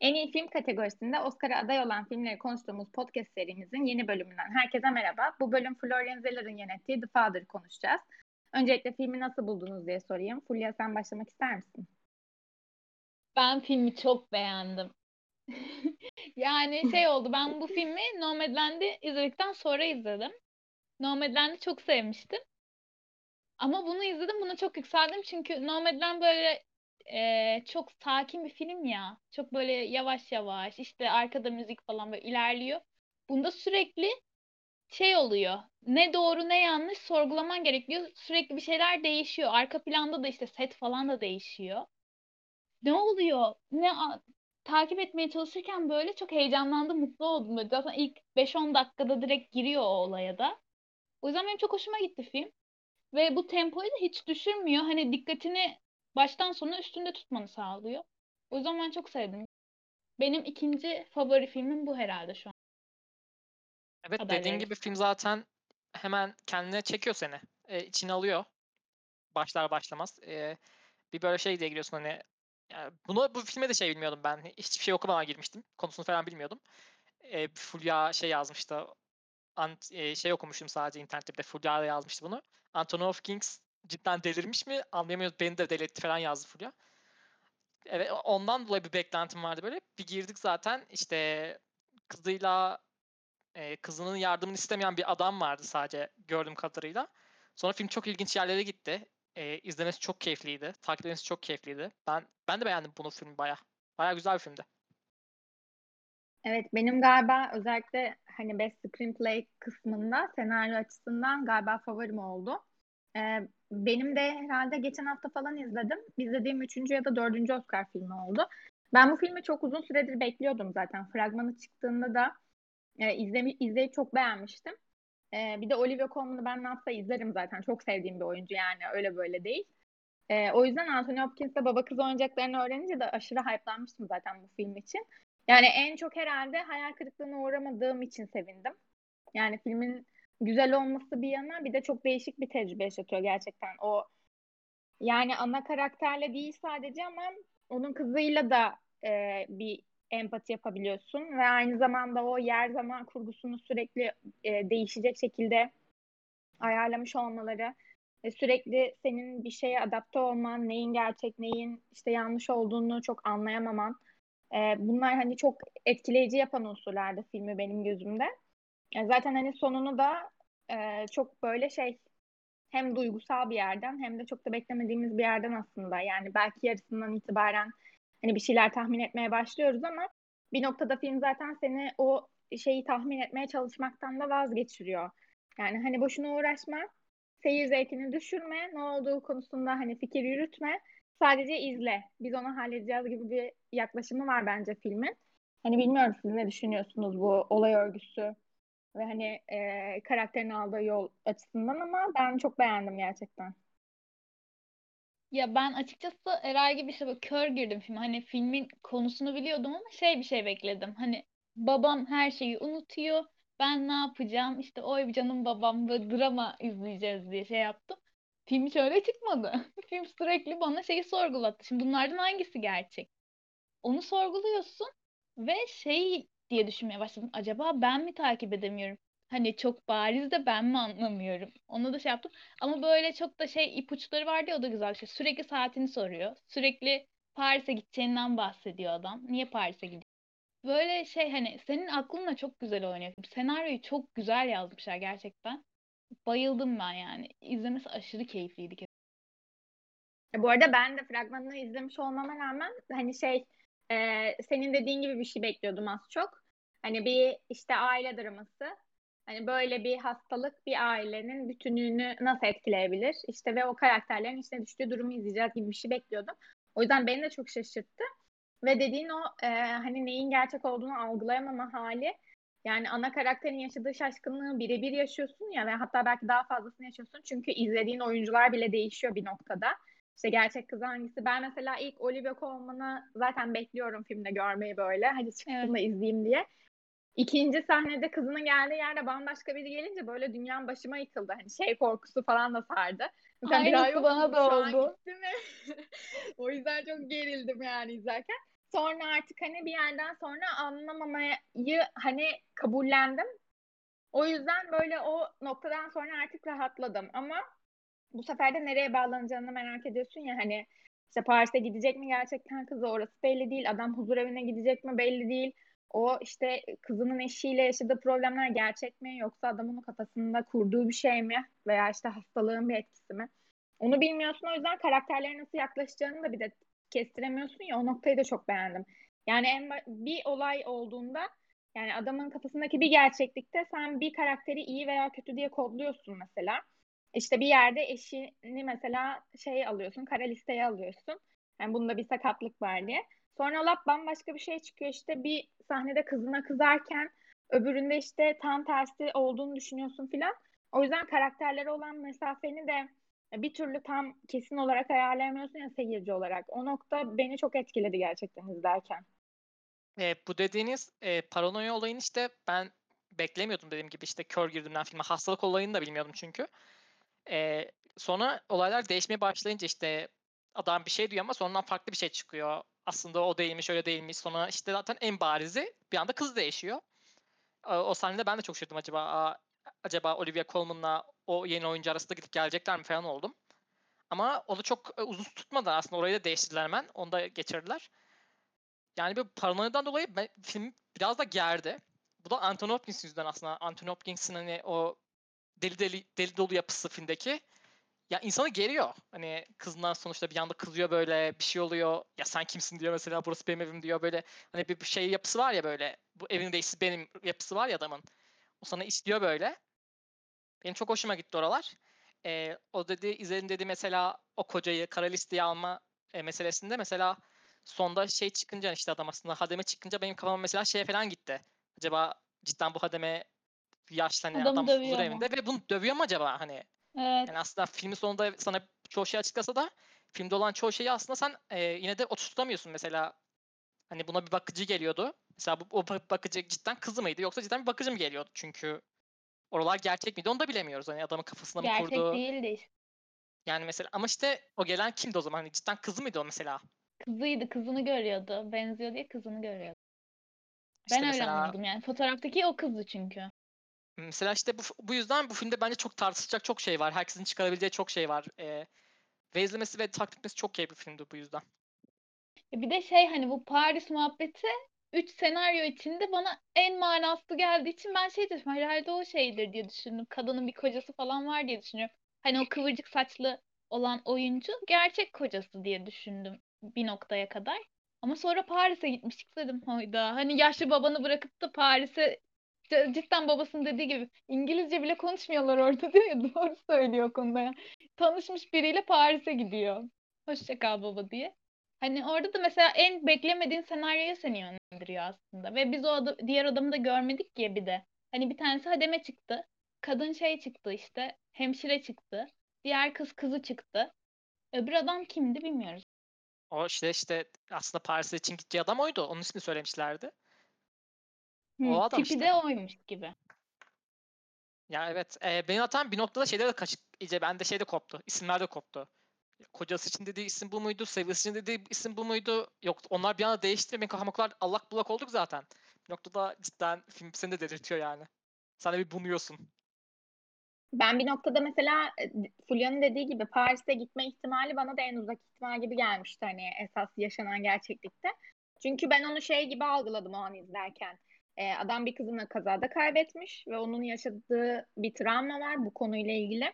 En iyi film kategorisinde Oscar'a aday olan filmleri konuştuğumuz podcast serimizin yeni bölümünden herkese merhaba. Bu bölüm Florian Zeller'ın yönettiği The Father'ı konuşacağız. Öncelikle filmi nasıl buldunuz diye sorayım. Fulya sen başlamak ister misin? Ben filmi çok beğendim. yani şey oldu ben bu filmi Nomadland'i izledikten sonra izledim. Nomadland'i çok sevmiştim. Ama bunu izledim buna çok yükseldim çünkü Nomadland böyle e, çok sakin bir film ya. Çok böyle yavaş yavaş işte arkada müzik falan böyle ilerliyor. Bunda sürekli şey oluyor. Ne doğru ne yanlış sorgulaman gerekiyor. Sürekli bir şeyler değişiyor. Arka planda da işte set falan da değişiyor. Ne oluyor? Ne takip etmeye çalışırken böyle çok heyecanlandım, mutlu oldum. Böyle zaten ilk 5-10 dakikada direkt giriyor o olaya da. O yüzden benim çok hoşuma gitti film. Ve bu tempoyu da hiç düşürmüyor. Hani dikkatini baştan sona üstünde tutmanı sağlıyor. O yüzden ben çok sevdim. Benim ikinci favori filmim bu herhalde şu an. Evet Adayları. dediğin gibi film zaten hemen kendine çekiyor seni. E, içine alıyor. Başlar başlamaz. E, bir böyle şey diye giriyorsun hani yani bunu bu filme de şey bilmiyordum ben. Hiçbir şey okumadan girmiştim. Konusunu falan bilmiyordum. E, Fulya şey yazmıştı. Ant, e, şey okumuştum sadece internette bir de Fulya yazmıştı bunu. Anthony Hopkins cidden delirmiş mi anlayamıyoruz. Beni de deli falan yazdı Fulya. Evet ondan dolayı bir beklentim vardı böyle. Bir girdik zaten işte kızıyla e, kızının yardımını istemeyen bir adam vardı sadece gördüğüm kadarıyla. Sonra film çok ilginç yerlere gitti. E, izlemesi çok keyifliydi. Takip etmesi çok keyifliydi. Ben ben de beğendim bunu filmi baya. Baya güzel bir filmdi. Evet benim galiba özellikle hani Best Screenplay kısmında senaryo açısından galiba favorim oldu. Ee, benim de herhalde geçen hafta falan izledim. İzlediğim üçüncü ya da dördüncü Oscar filmi oldu. Ben bu filmi çok uzun süredir bekliyordum zaten. Fragmanı çıktığında da e, izlemi, izleyip çok beğenmiştim. E, bir de Olivia Colman'ı ben nasıl izlerim zaten. Çok sevdiğim bir oyuncu yani öyle böyle değil. E, o yüzden Anthony Hopkins'le baba kız oynayacaklarını öğrenince de aşırı hype'lanmıştım zaten bu film için. Yani en çok herhalde hayal kırıklığına uğramadığım için sevindim. Yani filmin güzel olması bir yana bir de çok değişik bir tecrübe yaşatıyor gerçekten. O yani ana karakterle değil sadece ama onun kızıyla da e, bir empati yapabiliyorsun ve aynı zamanda o yer zaman kurgusunu sürekli e, değişecek şekilde ayarlamış olmaları ve sürekli senin bir şeye adapte olman, neyin gerçek, neyin işte yanlış olduğunu çok anlayamaman. E, bunlar hani çok etkileyici yapan unsurlardı filmi benim gözümde. E, zaten hani sonunu da e, çok böyle şey hem duygusal bir yerden hem de çok da beklemediğimiz bir yerden aslında. Yani belki yarısından itibaren hani bir şeyler tahmin etmeye başlıyoruz ama bir noktada film zaten seni o şeyi tahmin etmeye çalışmaktan da vazgeçiriyor. Yani hani boşuna uğraşma, seyir zevkini düşürme, ne olduğu konusunda hani fikir yürütme, sadece izle. Biz onu halledeceğiz gibi bir yaklaşımı var bence filmin. Hani bilmiyorum siz ne düşünüyorsunuz bu olay örgüsü ve hani e, karakterin aldığı yol açısından ama ben çok beğendim gerçekten. Ya ben açıkçası Eray gibi işte böyle kör girdim film. Hani filmin konusunu biliyordum ama şey bir şey bekledim. Hani babam her şeyi unutuyor. Ben ne yapacağım? İşte oy canım babam böyle drama izleyeceğiz diye şey yaptım. Film hiç öyle çıkmadı. Film sürekli bana şeyi sorgulattı. Şimdi bunlardan hangisi gerçek? Onu sorguluyorsun ve şey diye düşünmeye başladım. Acaba ben mi takip edemiyorum? Hani çok bariz de ben mi anlamıyorum? Onu da şey yaptım. Ama böyle çok da şey ipuçları vardı ya o da güzel şey. Sürekli saatini soruyor. Sürekli Paris'e gideceğinden bahsediyor adam. Niye Paris'e gidiyor? Böyle şey hani senin aklınla çok güzel oynuyor. Senaryoyu çok güzel yazmışlar gerçekten. Bayıldım ben yani. İzlemesi aşırı keyifliydi. Bu arada ben de fragmanını izlemiş olmama rağmen hani şey e, senin dediğin gibi bir şey bekliyordum az çok. Hani bir işte aile draması Hani böyle bir hastalık bir ailenin bütünlüğünü nasıl etkileyebilir? İşte ve o karakterlerin içine düştüğü durumu izleyeceğiz gibi bir şey bekliyordum. O yüzden beni de çok şaşırttı. Ve dediğin o e, hani neyin gerçek olduğunu algılayamama hali yani ana karakterin yaşadığı şaşkınlığı birebir yaşıyorsun ya ve hatta belki daha fazlasını yaşıyorsun. Çünkü izlediğin oyuncular bile değişiyor bir noktada. İşte gerçek kız hangisi? Ben mesela ilk Olivia Colman'ı zaten bekliyorum filmde görmeyi böyle. Hadi çıksın evet. izleyeyim diye. İkinci sahnede kızının geldiği yerde bambaşka biri gelince böyle dünyam başıma yıkıldı. Hani şey korkusu falan da sardı. Mesela Aynısı bana da oldu. mi? o yüzden çok gerildim yani izlerken. Sonra artık hani bir yerden sonra anlamamayı hani kabullendim. O yüzden böyle o noktadan sonra artık rahatladım ama bu sefer de nereye bağlanacağını merak ediyorsun ya hani işte Paris'e gidecek mi gerçekten kızı orası belli değil. Adam huzur evine gidecek mi belli değil. O işte kızının eşiyle yaşadığı problemler gerçek mi yoksa adamın kafasında kurduğu bir şey mi veya işte hastalığın bir etkisi mi? Onu bilmiyorsun o yüzden karakterlere nasıl yaklaşacağını da bir de kestiremiyorsun ya o noktayı da çok beğendim. Yani en bir olay olduğunda yani adamın kafasındaki bir gerçeklikte sen bir karakteri iyi veya kötü diye kodluyorsun mesela. İşte bir yerde eşini mesela şey alıyorsun, kara listeye alıyorsun. Yani bunda bir sakatlık var diye. Sonra lap bambaşka bir şey çıkıyor işte bir sahnede kızına kızarken öbüründe işte tam tersi olduğunu düşünüyorsun filan. O yüzden karakterlere olan mesafeni de bir türlü tam kesin olarak ayarlayamıyorsun ya seyirci olarak. O nokta beni çok etkiledi gerçekten izlerken. E, bu dediğiniz e, paranoya olayını işte ben beklemiyordum dediğim gibi işte kör girdiğimden filme. Hastalık olayını da bilmiyordum çünkü. E, sonra olaylar değişmeye başlayınca işte adam bir şey diyor ama sonradan farklı bir şey çıkıyor. Aslında o değilmiş öyle değilmiş. Sonra işte zaten en barizi bir anda kız değişiyor. O, o sahnede ben de çok şaşırdım acaba aa, acaba Olivia Colman'la o yeni oyuncu arasında gidip gelecekler mi falan oldum. Ama onu çok uzun tutmadı aslında orayı da değiştirdiler hemen. Onu da geçirdiler. Yani bir paranoyadan dolayı ben, film biraz da gerdi. Bu da Anthony Hopkins yüzünden aslında. Anthony Hopkins'in hani o deli deli deli dolu yapısı filmdeki ya insanı geriyor. Hani kızından sonuçta bir anda kızıyor böyle bir şey oluyor. Ya sen kimsin diyor mesela burası benim evim diyor böyle. Hani bir şey yapısı var ya böyle. Bu evin reisi benim yapısı var ya adamın. O sana istiyor böyle. Benim çok hoşuma gitti oralar. Ee, o dedi İzel'in dedi mesela o kocayı kara listeye alma e, meselesinde mesela sonda şey çıkınca işte adam aslında hademe çıkınca benim kafama mesela şey falan gitti. Acaba cidden bu hademe yaşlanan Adamı adam huzur evinde ve bunu dövüyor mu acaba hani? Evet. Yani aslında filmin sonunda sana çoğu şey açıklasa da filmde olan çoğu şeyi aslında sen e, yine de oturtamıyorsun mesela. Hani buna bir bakıcı geliyordu. Mesela bu, o bakıcı cidden kızı mıydı yoksa cidden bir bakıcı mı geliyordu? Çünkü oralar gerçek miydi onu da bilemiyoruz. Hani adamın kafasına mı gerçek kurdu? Gerçek değildi. Yani mesela ama işte o gelen kimdi o zaman? Hani cidden kızı mıydı o mesela? Kızıydı. Kızını görüyordu. Benziyor diye kızını görüyordu. İşte ben mesela, öyle anladım yani. Fotoğraftaki o kızdı çünkü. Mesela işte bu, bu yüzden bu filmde bence çok tartışacak çok şey var. Herkesin çıkarabileceği çok şey var. Ee, ve izlemesi ve takip etmesi çok keyifli bir filmdi bu yüzden. E, bir de şey hani bu Paris muhabbeti üç senaryo içinde bana en manaslı geldiği için ben şey dedim herhalde o şeydir diye düşündüm. Kadının bir kocası falan var diye düşünüyorum. Hani o kıvırcık saçlı olan oyuncu gerçek kocası diye düşündüm bir noktaya kadar. Ama sonra Paris'e gitmiştik dedim hayda. Hani yaşlı babanı bırakıp da Paris'e cidden babasının dediği gibi İngilizce bile konuşmuyorlar orada diyor ya doğru söylüyor konuda ya. Tanışmış biriyle Paris'e gidiyor. Hoşça kal baba diye. Hani orada da mesela en beklemediğin senaryoya seni yönlendiriyor aslında. Ve biz o adı, diğer adamı da görmedik ki bir de. Hani bir tanesi hademe çıktı. Kadın şey çıktı işte. Hemşire çıktı. Diğer kız kızı çıktı. Öbür adam kimdi bilmiyoruz. O işte işte aslında Paris için gideceği adam oydu. Onun ismini söylemişlerdi. Hı, o adam tipi işte. de oymuş gibi. Ya evet. E, benim hatam bir noktada şeyde de kaçık. İyice bende şey de koptu. İsimler de koptu. Kocası için dediği isim bu muydu? Sevgilisi için dediği isim bu muydu? Yok onlar bir anda değişti. Benim kafam o kadar allak bullak olduk zaten. Bir noktada cidden film seni de delirtiyor yani. Sen de bir bunuyorsun. Ben bir noktada mesela e, Fulya'nın dediği gibi Paris'e gitme ihtimali bana da en uzak ihtimal gibi gelmişti hani esas yaşanan gerçeklikte. Çünkü ben onu şey gibi algıladım o an izlerken. Ee, adam bir kızını kazada kaybetmiş ve onun yaşadığı bir travma var bu konuyla ilgili.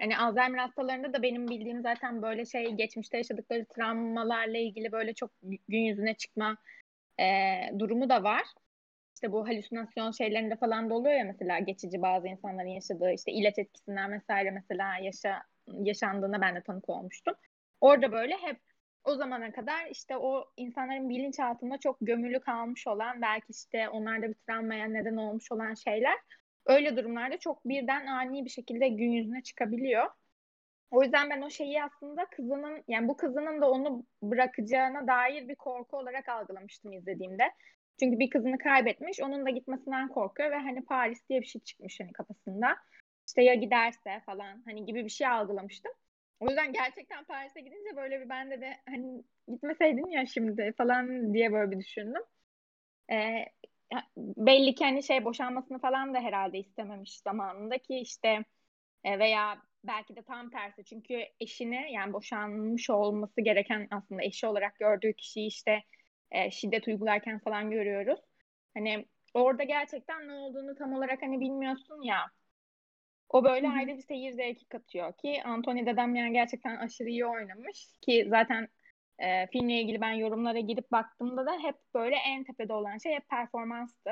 Yani Alzheimer hastalarında da benim bildiğim zaten böyle şey geçmişte yaşadıkları travmalarla ilgili böyle çok gün yüzüne çıkma e, durumu da var. İşte bu halüsinasyon şeylerinde falan da oluyor ya mesela geçici bazı insanların yaşadığı işte ilaç etkisinden vesaire mesela yaşa, yaşandığına ben de tanık olmuştum. Orada böyle hep o zamana kadar işte o insanların bilinçaltında çok gömülü kalmış olan belki işte onlarda bir travmaya neden olmuş olan şeyler öyle durumlarda çok birden ani bir şekilde gün yüzüne çıkabiliyor. O yüzden ben o şeyi aslında kızının yani bu kızının da onu bırakacağına dair bir korku olarak algılamıştım izlediğimde. Çünkü bir kızını kaybetmiş, onun da gitmesinden korkuyor ve hani Paris diye bir şey çıkmış hani kafasında. İşte ya giderse falan hani gibi bir şey algılamıştım. O yüzden gerçekten Paris'e gidince böyle bir ben de hani gitmeseydin ya şimdi falan diye böyle bir düşündüm. Ee, belli ki hani şey boşanmasını falan da herhalde istememiş zamanında ki işte e, veya belki de tam tersi çünkü eşini yani boşanmış olması gereken aslında eşi olarak gördüğü kişiyi işte e, şiddet uygularken falan görüyoruz. Hani orada gerçekten ne olduğunu tam olarak hani bilmiyorsun ya. O böyle ayrı bir seyir zevki katıyor ki Anthony Dedemyan gerçekten aşırı iyi oynamış ki zaten e, filmle ilgili ben yorumlara girip baktığımda da hep böyle en tepede olan şey hep performanstı.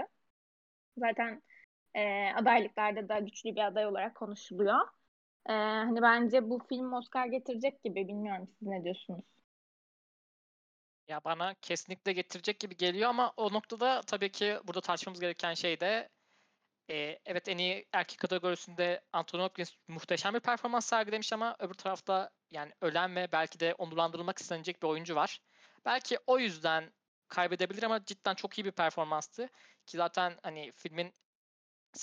Zaten e, adaylıklarda da güçlü bir aday olarak konuşuluyor. E, hani bence bu film Oscar getirecek gibi bilmiyorum siz ne diyorsunuz? Ya bana kesinlikle getirecek gibi geliyor ama o noktada tabii ki burada tartışmamız gereken şey de e, evet en iyi erkek kategorisinde Anthony Hopkins muhteşem bir performans sergilemiş ama öbür tarafta yani ölen ve belki de onurlandırılmak istenecek bir oyuncu var. Belki o yüzden kaybedebilir ama cidden çok iyi bir performanstı. Ki zaten hani filmin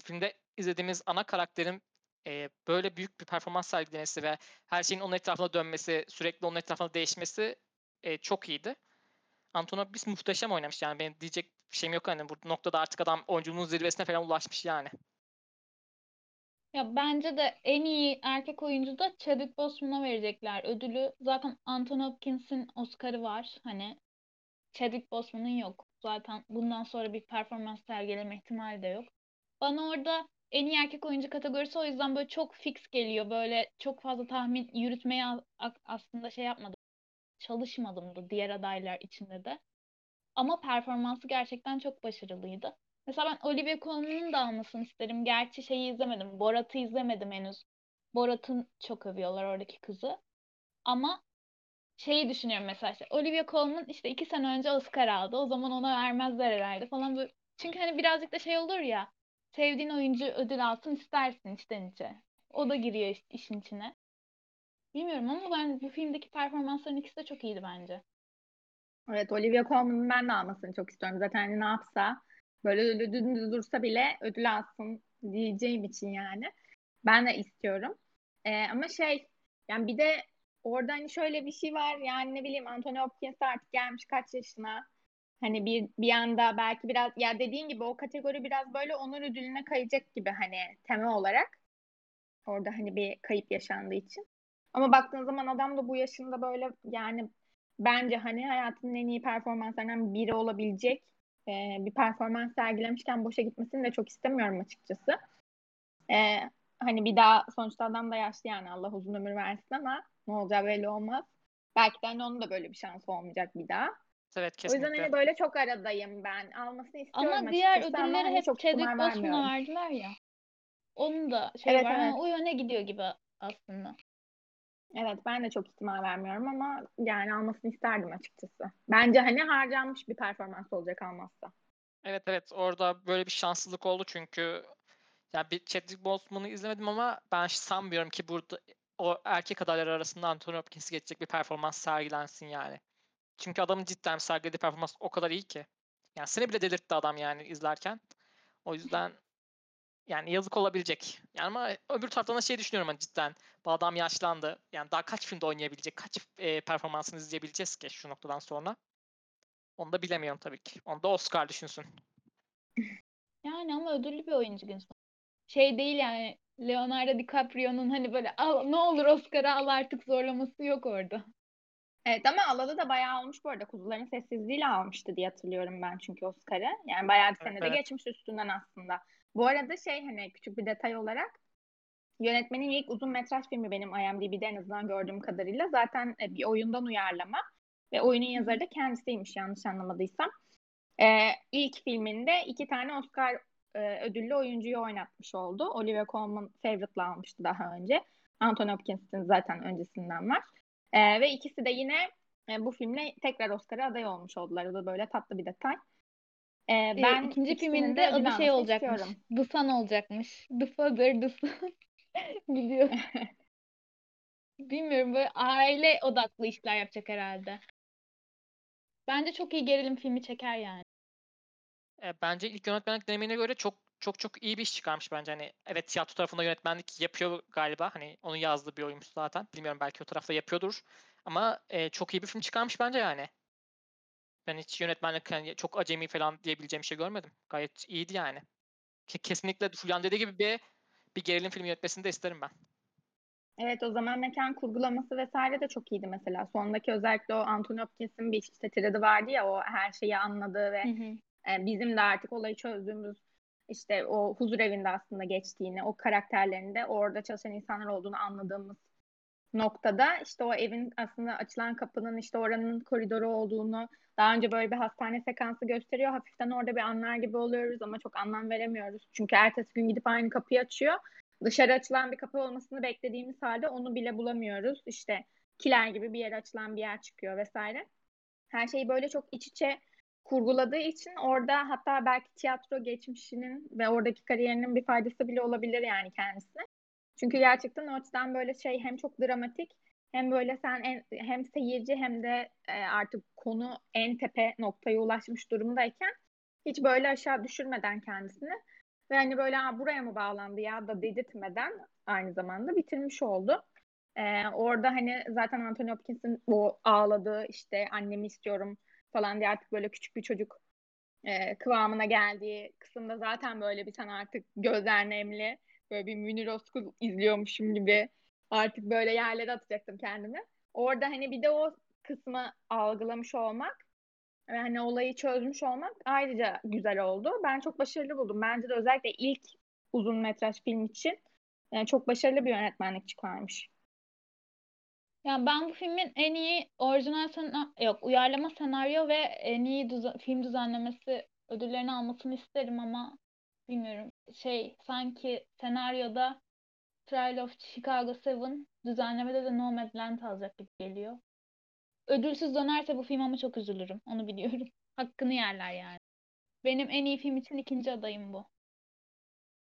filmde izlediğimiz ana karakterin e, böyle büyük bir performans sergilemesi ve her şeyin onun etrafına dönmesi, sürekli onun etrafına değişmesi e, çok iyiydi. Antonopoulos muhteşem oynamış yani benim diyecek bir şeyim yok hani bu noktada artık adam oyunculuğun zirvesine falan ulaşmış yani. Ya bence de en iyi erkek oyuncu da Chadwick Boseman'a verecekler ödülü. Zaten Anthony Hopkins'in Oscar'ı var. Hani Chadwick Boseman'ın yok. Zaten bundan sonra bir performans sergileme ihtimali de yok. Bana orada en iyi erkek oyuncu kategorisi o yüzden böyle çok fix geliyor. Böyle çok fazla tahmin yürütmeye aslında şey yapmadım. Çalışmadım da diğer adaylar içinde de. Ama performansı gerçekten çok başarılıydı. Mesela ben Olivia Colman'ın da almasını isterim. Gerçi şeyi izlemedim. Borat'ı izlemedim henüz. Borat'ın çok övüyorlar oradaki kızı. Ama şeyi düşünüyorum mesela işte Olivia Colman işte iki sene önce Oscar aldı. O zaman ona vermezler herhalde falan böyle. Çünkü hani birazcık da şey olur ya sevdiğin oyuncu ödül alsın istersin içten içe. O da giriyor işin içine. Bilmiyorum ama ben bu filmdeki performansların ikisi de çok iyiydi bence. Evet Olivia Colman'ın ben de almasını çok istiyorum. Zaten hani ne yapsa böyle dümdüz dursa bile ödül alsın diyeceğim için yani. Ben de istiyorum. Ee, ama şey yani bir de orada hani şöyle bir şey var yani ne bileyim Anthony Hopkins artık gelmiş kaç yaşına. Hani bir bir anda belki biraz ya dediğin gibi o kategori biraz böyle onur ödülüne kayacak gibi hani tema olarak. Orada hani bir kayıp yaşandığı için. Ama baktığın zaman adam da bu yaşında böyle yani bence hani hayatının en iyi performanslarından biri olabilecek e, bir performans sergilemişken boşa gitmesini de çok istemiyorum açıkçası. E, hani bir daha sonuçta adam da yaşlı yani Allah uzun ömür versin ama ne olacağı belli olmaz. Belki de hani onun da böyle bir şansı olmayacak bir daha. Evet kesinlikle. O yüzden hani böyle çok aradayım ben. Almasını istiyorum ama diğer ödülleri ama hani hep Chadwick Boseman'a verdiler ya. Onun da şey evet, var. Evet. o yöne gidiyor gibi aslında. Evet ben de çok ihtimal vermiyorum ama yani almasını isterdim açıkçası. Bence hani harcanmış bir performans olacak almazsa. Evet evet orada böyle bir şanslılık oldu çünkü yani bir Chadwick Boseman'ı izlemedim ama ben sanmıyorum ki burada o erkek adaylar arasında Anthony Hopkins'i geçecek bir performans sergilensin yani. Çünkü adamın cidden sergilediği performans o kadar iyi ki. Yani seni bile delirtti adam yani izlerken. O yüzden yani yazık olabilecek. Yani ama öbür taraftan da şey düşünüyorum hani cidden. Bu adam yaşlandı. Yani daha kaç filmde oynayabilecek, kaç e, performansını izleyebileceğiz ki şu noktadan sonra. Onu da bilemiyorum tabii ki. Onu da Oscar düşünsün. Yani ama ödüllü bir oyuncu gün Şey değil yani Leonardo DiCaprio'nun hani böyle al, ne olur Oscar'ı al artık zorlaması yok orada. Evet ama alalı da bayağı olmuş bu arada. Kuzuların Sessizliği'yle almıştı diye hatırlıyorum ben çünkü Oscar'ı. Yani bayağı bir senede evet. geçmiş üstünden aslında. Bu arada şey hani küçük bir detay olarak yönetmenin ilk uzun metraj filmi benim IMDb'de en azından gördüğüm kadarıyla zaten e, bir oyundan uyarlama ve oyunun yazarı da kendisiymiş yanlış anlamadıysam. Ee, ilk filminde iki tane Oscar e, ödüllü oyuncuyu oynatmış oldu. Olivia Colman Favorite'la almıştı daha önce. Anthony Hopkins'in zaten öncesinden var. Ee, ve ikisi de yine e, bu filmle tekrar Oscar'a aday olmuş oldular. O da böyle tatlı bir detay. Ee, ee ben ikinci filminde adı şey olacakmış. Istiyorum. The Son olacakmış. The Father, The Son. Biliyor. Bilmiyorum böyle aile odaklı işler yapacak herhalde. Bence çok iyi gerilim filmi çeker yani. E, bence ilk yönetmenlik deneyimine göre çok çok çok iyi bir iş çıkarmış bence. Hani evet tiyatro tarafında yönetmenlik yapıyor galiba. Hani onun yazdığı bir oyunmuş zaten. Bilmiyorum belki o tarafta yapıyordur. Ama e, çok iyi bir film çıkarmış bence yani. Ben hiç yönetmenlik yani çok acemi falan diyebileceğim bir şey görmedim. Gayet iyiydi yani. Kesinlikle Fulyan dediği gibi bir bir gerilim filmi yönetmesini de isterim ben. Evet o zaman mekan kurgulaması vesaire de çok iyiydi mesela. Sondaki özellikle o Anthony Hopkins'in bir işte tiradi vardı ya o her şeyi anladığı ve hı hı. E, bizim de artık olayı çözdüğümüz işte o huzur evinde aslında geçtiğini, o karakterlerinde orada çalışan insanlar olduğunu anladığımız noktada işte o evin aslında açılan kapının işte oranın koridoru olduğunu daha önce böyle bir hastane sekansı gösteriyor. Hafiften orada bir anlar gibi oluyoruz ama çok anlam veremiyoruz. Çünkü ertesi gün gidip aynı kapıyı açıyor. Dışarı açılan bir kapı olmasını beklediğimiz halde onu bile bulamıyoruz. İşte kiler gibi bir yere açılan bir yer çıkıyor vesaire. Her şeyi böyle çok iç içe kurguladığı için orada hatta belki tiyatro geçmişinin ve oradaki kariyerinin bir faydası bile olabilir yani kendisine. Çünkü gerçekten o böyle şey hem çok dramatik hem böyle sen en, hem seyirci hem de e, artık konu en tepe noktaya ulaşmış durumdayken hiç böyle aşağı düşürmeden kendisini ve hani böyle buraya mı bağlandı ya da dedirtmeden aynı zamanda bitirmiş oldu. Ee, orada hani zaten Anthony Hopkins'in o ağladığı işte annemi istiyorum falan diye artık böyle küçük bir çocuk e, kıvamına geldiği kısımda zaten böyle bir sana artık gözler nemli böyle bir Münir Özkul izliyormuşum gibi artık böyle yerlere atacaktım kendimi. Orada hani bir de o kısmı algılamış olmak ve hani olayı çözmüş olmak ayrıca güzel oldu. Ben çok başarılı buldum. Bence de özellikle ilk uzun metraj film için yani çok başarılı bir yönetmenlik çıkarmış. Yani ben bu filmin en iyi orijinal senaryo yok uyarlama senaryo ve en iyi düzen, film düzenlemesi ödüllerini almasını isterim ama bilmiyorum. Şey sanki senaryoda Trial of Chicago 7 düzenlemede de Nomadland alacak gibi geliyor. Ödülsüz dönerse bu film ama çok üzülürüm. Onu biliyorum. Hakkını yerler yani. Benim en iyi film için ikinci adayım bu.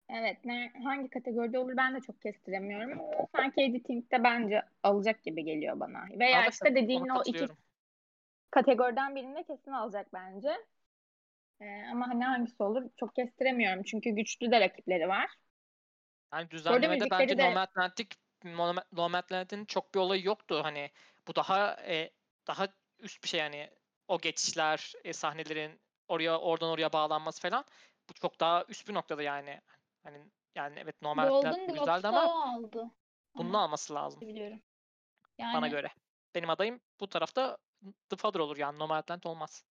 Evet, ne hangi kategoride olur ben de çok kestiremiyorum. Sanki editing'de bence alacak gibi geliyor bana. Veya Alacak, işte dediğin o iki kategoriden birinde kesin alacak bence. Ee, ama hani hangisi olur çok kestiremiyorum. Çünkü güçlü de rakipleri var. Yani düzenlemede bence de... Nomadland'in Nomadland'in çok bir olayı yoktu. Hani bu daha e, daha üst bir şey yani o geçişler, e, sahnelerin oraya oradan oraya bağlanması falan bu çok daha üst bir noktada yani. Hani yani evet normal Golden güzeldi ama aldı. Bunun alması lazım. Biliyorum. Yani, bana göre. Benim adayım bu tarafta The Father olur yani Nomadland olmaz.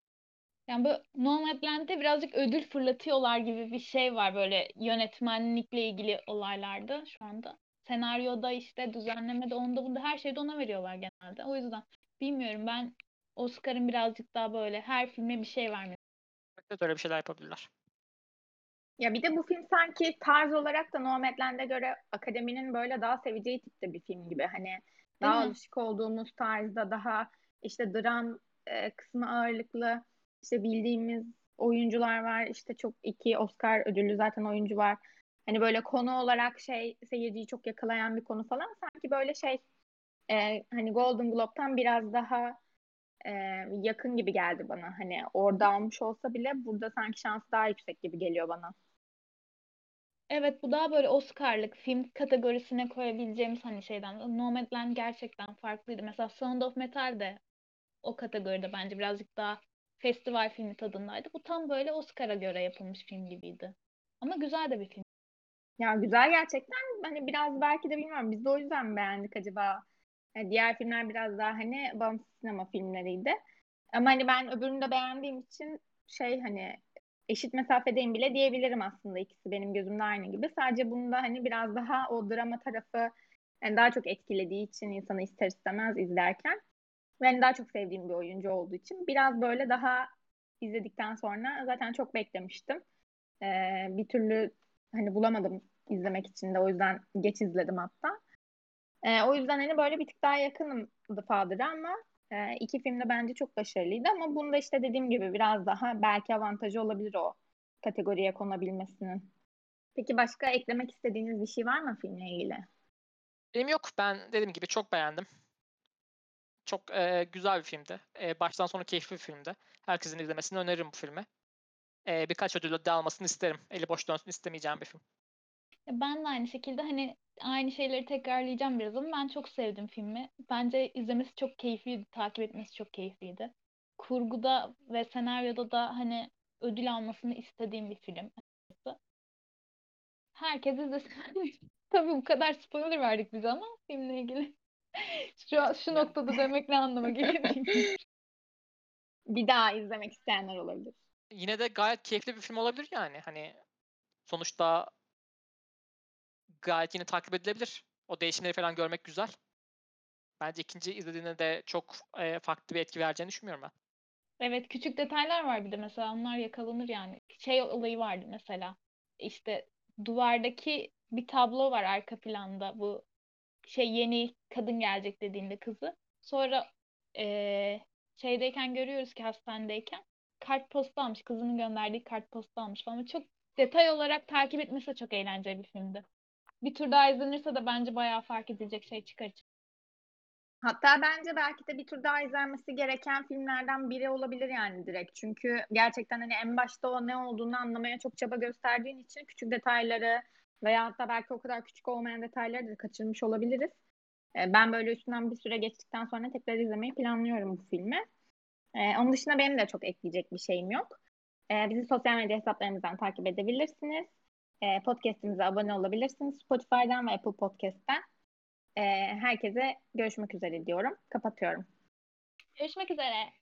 Yani bu Nomadland'de birazcık ödül fırlatıyorlar gibi bir şey var böyle yönetmenlikle ilgili olaylarda şu anda. Senaryoda işte düzenlemede onda bunda her şeyde ona veriyorlar genelde. O yüzden bilmiyorum ben Oscar'ın birazcık daha böyle her filme bir şey vermesi. Evet öyle bir şeyler yapabilirler. Ya bir de bu film sanki tarz olarak da Nomadland'e göre akademinin böyle daha seveceği tipte bir film gibi. Hani daha alışık olduğumuz tarzda daha işte dram e, kısmı ağırlıklı işte bildiğimiz oyuncular var. İşte çok iki Oscar ödüllü zaten oyuncu var. Hani böyle konu olarak şey seyirciyi çok yakalayan bir konu falan. Sanki böyle şey e, hani Golden Globe'tan biraz daha e, yakın gibi geldi bana. Hani orada almış olsa bile burada sanki şans daha yüksek gibi geliyor bana. Evet bu daha böyle Oscar'lık film kategorisine koyabileceğimiz hani şeyden. Nomadland gerçekten farklıydı. Mesela Sound of Metal de o kategoride bence birazcık daha festival filmi tadındaydı. Bu tam böyle Oscar'a göre yapılmış film gibiydi. Ama güzel de bir film. Ya güzel gerçekten. Hani biraz belki de bilmiyorum biz de o yüzden beğendik acaba? Yani diğer filmler biraz daha hani bağımsız sinema filmleriydi. Ama hani ben öbürünü de beğendiğim için şey hani eşit mesafedeyim bile diyebilirim aslında ikisi benim gözümde aynı gibi. Sadece bunda hani biraz daha o drama tarafı yani daha çok etkilediği için insanı ister istemez izlerken ben daha çok sevdiğim bir oyuncu olduğu için biraz böyle daha izledikten sonra zaten çok beklemiştim. Ee, bir türlü hani bulamadım izlemek için de o yüzden geç izledim hatta. Ee, o yüzden hani böyle bir tık daha yakınım The Father'a ama e, iki film de bence çok başarılıydı ama bunda işte dediğim gibi biraz daha belki avantajı olabilir o kategoriye konabilmesinin. Peki başka eklemek istediğiniz bir şey var mı filmle ilgili? Benim yok. Ben dediğim gibi çok beğendim. Çok e, güzel bir filmdi. E, baştan sona keyifli bir filmdi. Herkesin izlemesini öneririm bu filmi. e, birkaç ödül de almasını isterim. Eli boş dönsün istemeyeceğim bir film. Ben de aynı şekilde hani aynı şeyleri tekrarlayacağım biraz ama ben çok sevdim filmi. Bence izlemesi çok keyifliydi, takip etmesi çok keyifliydi. Kurguda ve senaryoda da hani ödül almasını istediğim bir film. Herkes izlesin. Tabii bu kadar spoiler verdik biz ama filmle ilgili. şu, şu noktada demek ne anlama geliyor Bir daha izlemek isteyenler olabilir. Yine de gayet keyifli bir film olabilir yani. Hani sonuçta gayet yine takip edilebilir. O değişimleri falan görmek güzel. Bence ikinci izlediğinde de çok e, farklı bir etki vereceğini düşünmüyorum ben. Evet küçük detaylar var bir de mesela onlar yakalanır yani. Şey olayı vardı mesela. İşte duvardaki bir tablo var arka planda bu şey yeni kadın gelecek dediğinde kızı. Sonra ee, şeydeyken görüyoruz ki hastanedeyken kartposta almış. Kızının gönderdiği kartposta almış falan. Ama çok detay olarak takip etmesi çok eğlenceli bir filmdi. Bir tur daha izlenirse de bence bayağı fark edilecek şey çıkar. Hatta bence belki de bir tur daha izlenmesi gereken filmlerden biri olabilir yani direkt. Çünkü gerçekten hani en başta o ne olduğunu anlamaya çok çaba gösterdiğin için küçük detayları veya hatta belki o kadar küçük olmayan detayları da kaçırmış olabiliriz. Ee, ben böyle üstünden bir süre geçtikten sonra tekrar izlemeyi planlıyorum bu filmi. Ee, onun dışında benim de çok ekleyecek bir şeyim yok. Ee, bizi sosyal medya hesaplarımızdan takip edebilirsiniz. Podcast'imize abone olabilirsiniz Spotify'dan ve Apple Podcast'ten. Herkese görüşmek üzere diyorum. Kapatıyorum. Görüşmek üzere.